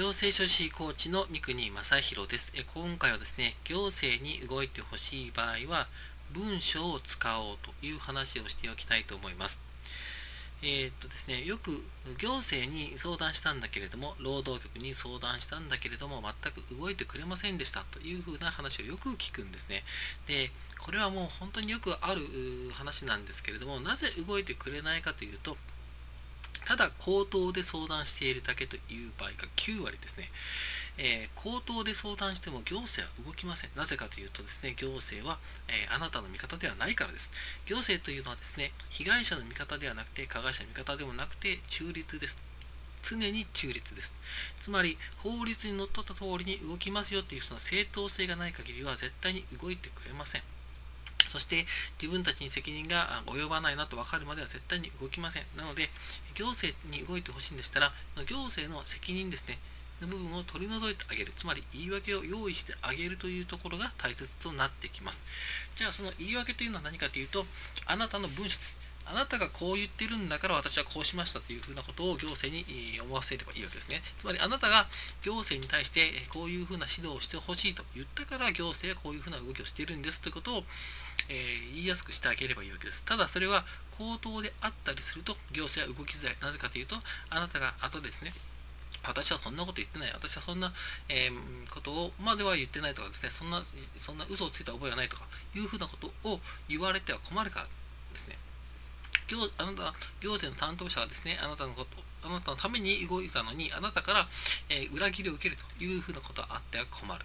行政書士コーチの三国正弘です。今回はですね、行政に動いてほしい場合は、文章を使おうという話をしておきたいと思います。えー、っとですね、よく行政に相談したんだけれども、労働局に相談したんだけれども、全く動いてくれませんでしたというふうな話をよく聞くんですね。で、これはもう本当によくある話なんですけれども、なぜ動いてくれないかというと、ただ口頭で相談しているだけという場合が9割ですね。えー、口頭で相談しても行政は動きません。なぜかというとですね、行政は、えー、あなたの味方ではないからです。行政というのはですね、被害者の味方ではなくて、加害者の味方でもなくて、中立です。常に中立です。つまり、法律にのっとった通りに動きますよっていうその正当性がない限りは絶対に動いてくれません。そして自分たちに責任が及ばないなと分かるまでは絶対に動きません。なので、行政に動いてほしいんでしたら、行政の責任ですね、の部分を取り除いてあげる。つまり言い訳を用意してあげるというところが大切となってきます。じゃあその言い訳というのは何かというと、あなたの文書です。あなたがこう言ってるんだから私はこうしましたというふうなことを行政に思わせればいいわけですね。つまりあなたが行政に対してこういうふうな指導をしてほしいと言ったから行政はこういうふうな動きをしているんですということを、えー、言いやすくしてあげればいいわけです。ただそれは口頭であったりすると行政は動きづらい。なぜかというとあなたが後ですね私はそんなこと言ってない。私はそんな、えー、ことをまでは言ってないとかですね、そんな、そんな嘘をついた覚えはないとかいうふうなことを言われては困るからですね。行あなた行政の担当者がですね、あなたのこと、あなたのために動いたのに、あなたから、えー、裏切りを受けるというふうなことがあっては困る。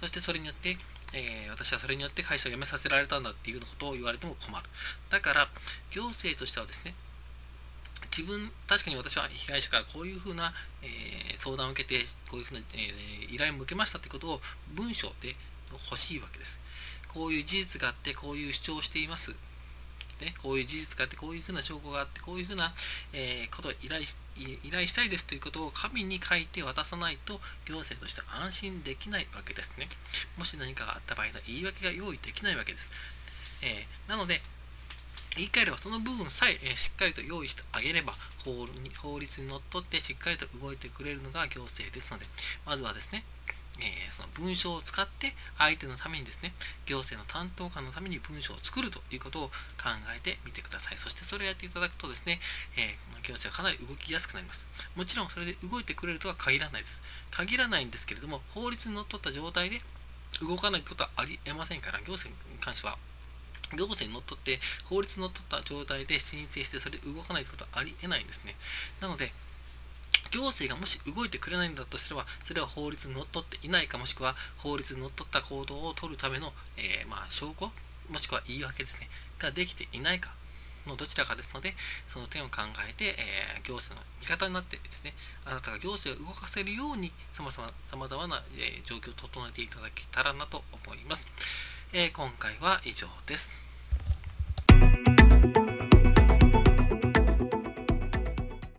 そしてそれによって、えー、私はそれによって会社を辞めさせられたんだっていうようなことを言われても困る。だから、行政としてはですね、自分、確かに私は被害者からこういうふうな、えー、相談を受けて、こういうふうな、えー、依頼も受けましたということを文章で欲しいわけです。こういう事実があって、こういう主張をしています。ね、こういう事実があって、こういうふうな証拠があって、こういうふうな、え、ことを依頼し依頼したいですということを紙に書いて渡さないと、行政として安心できないわけですね。もし何かがあった場合の言い訳が用意できないわけです。えー、なので、言い換えればその部分さええしっかりと用意してあげれば法法律にのっとってしっかりと動いてくれるのが行政ですのでまずはですねえー、その文章を使って相手のためにですね、行政の担当官のために文章を作るということを考えてみてください。そしてそれをやっていただくとですね、えー、行政はかなり動きやすくなります。もちろんそれで動いてくれるとは限らないです。限らないんですけれども、法律にのっとった状態で動かないことはありえませんから、行政に関しては行政にのっとって法律にのっとった状態で申請してそれで動かないことはありえないんですね。なので、行政がもし動いてくれないんだとすれば、それは法律にのっとっていないか、もしくは法律にのっとった行動を取るための、えー、まあ、証拠、もしくは言い訳ですね、ができていないかのどちらかですので、その点を考えて、えー、行政の味方になってですね、あなたが行政を動かせるように、さまざまな、えー、状況を整えていただけたらなと思います。えー、今回は以上です。